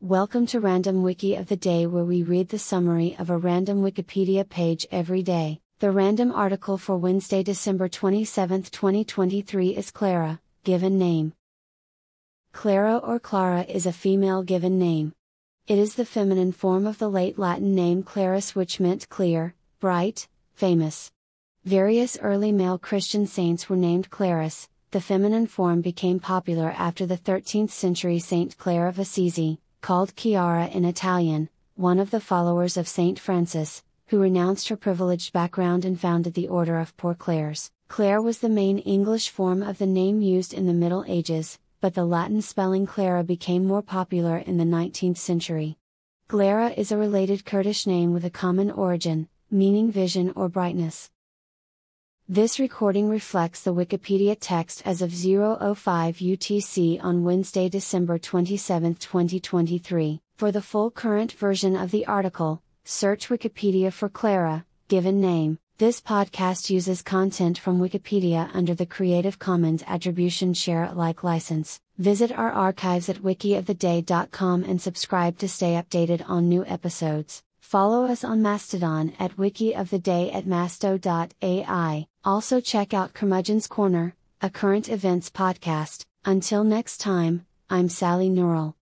Welcome to Random Wiki of the Day, where we read the summary of a random Wikipedia page every day. The random article for Wednesday, December 27, 2023 is Clara, given name. Clara or Klara is a female given name. It is the feminine form of the late Latin name Clarus, which meant clear, bright, famous. Various early male Christian saints were named Clarus, the feminine form became popular after the 13th century Saint Clare of Assisi, called Chiara in Italian, one of the followers of Saint Francis, who renounced her privileged background and founded the Order of Poor Clares. Clare was the main English form of the name used in the Middle Ages, but the Latin spelling Clara became more popular in the 19th century. Glara is a related Kurdish name with a common origin, meaning vision or brightness. This recording reflects the Wikipedia text as of 005 UTC on Wednesday, December 27, 2023. For the full current version of the article, search Wikipedia for Clara, given name. This podcast uses content from Wikipedia under the Creative Commons Attribution Share Alike license. Visit our archives at wikioftheday.com and subscribe to stay updated on new episodes. Follow us on Mastodon at Wiki of the Day at masto.ai. Also check out Curmudgeon's Corner, a current events podcast. Until next time, I'm Salli Neural.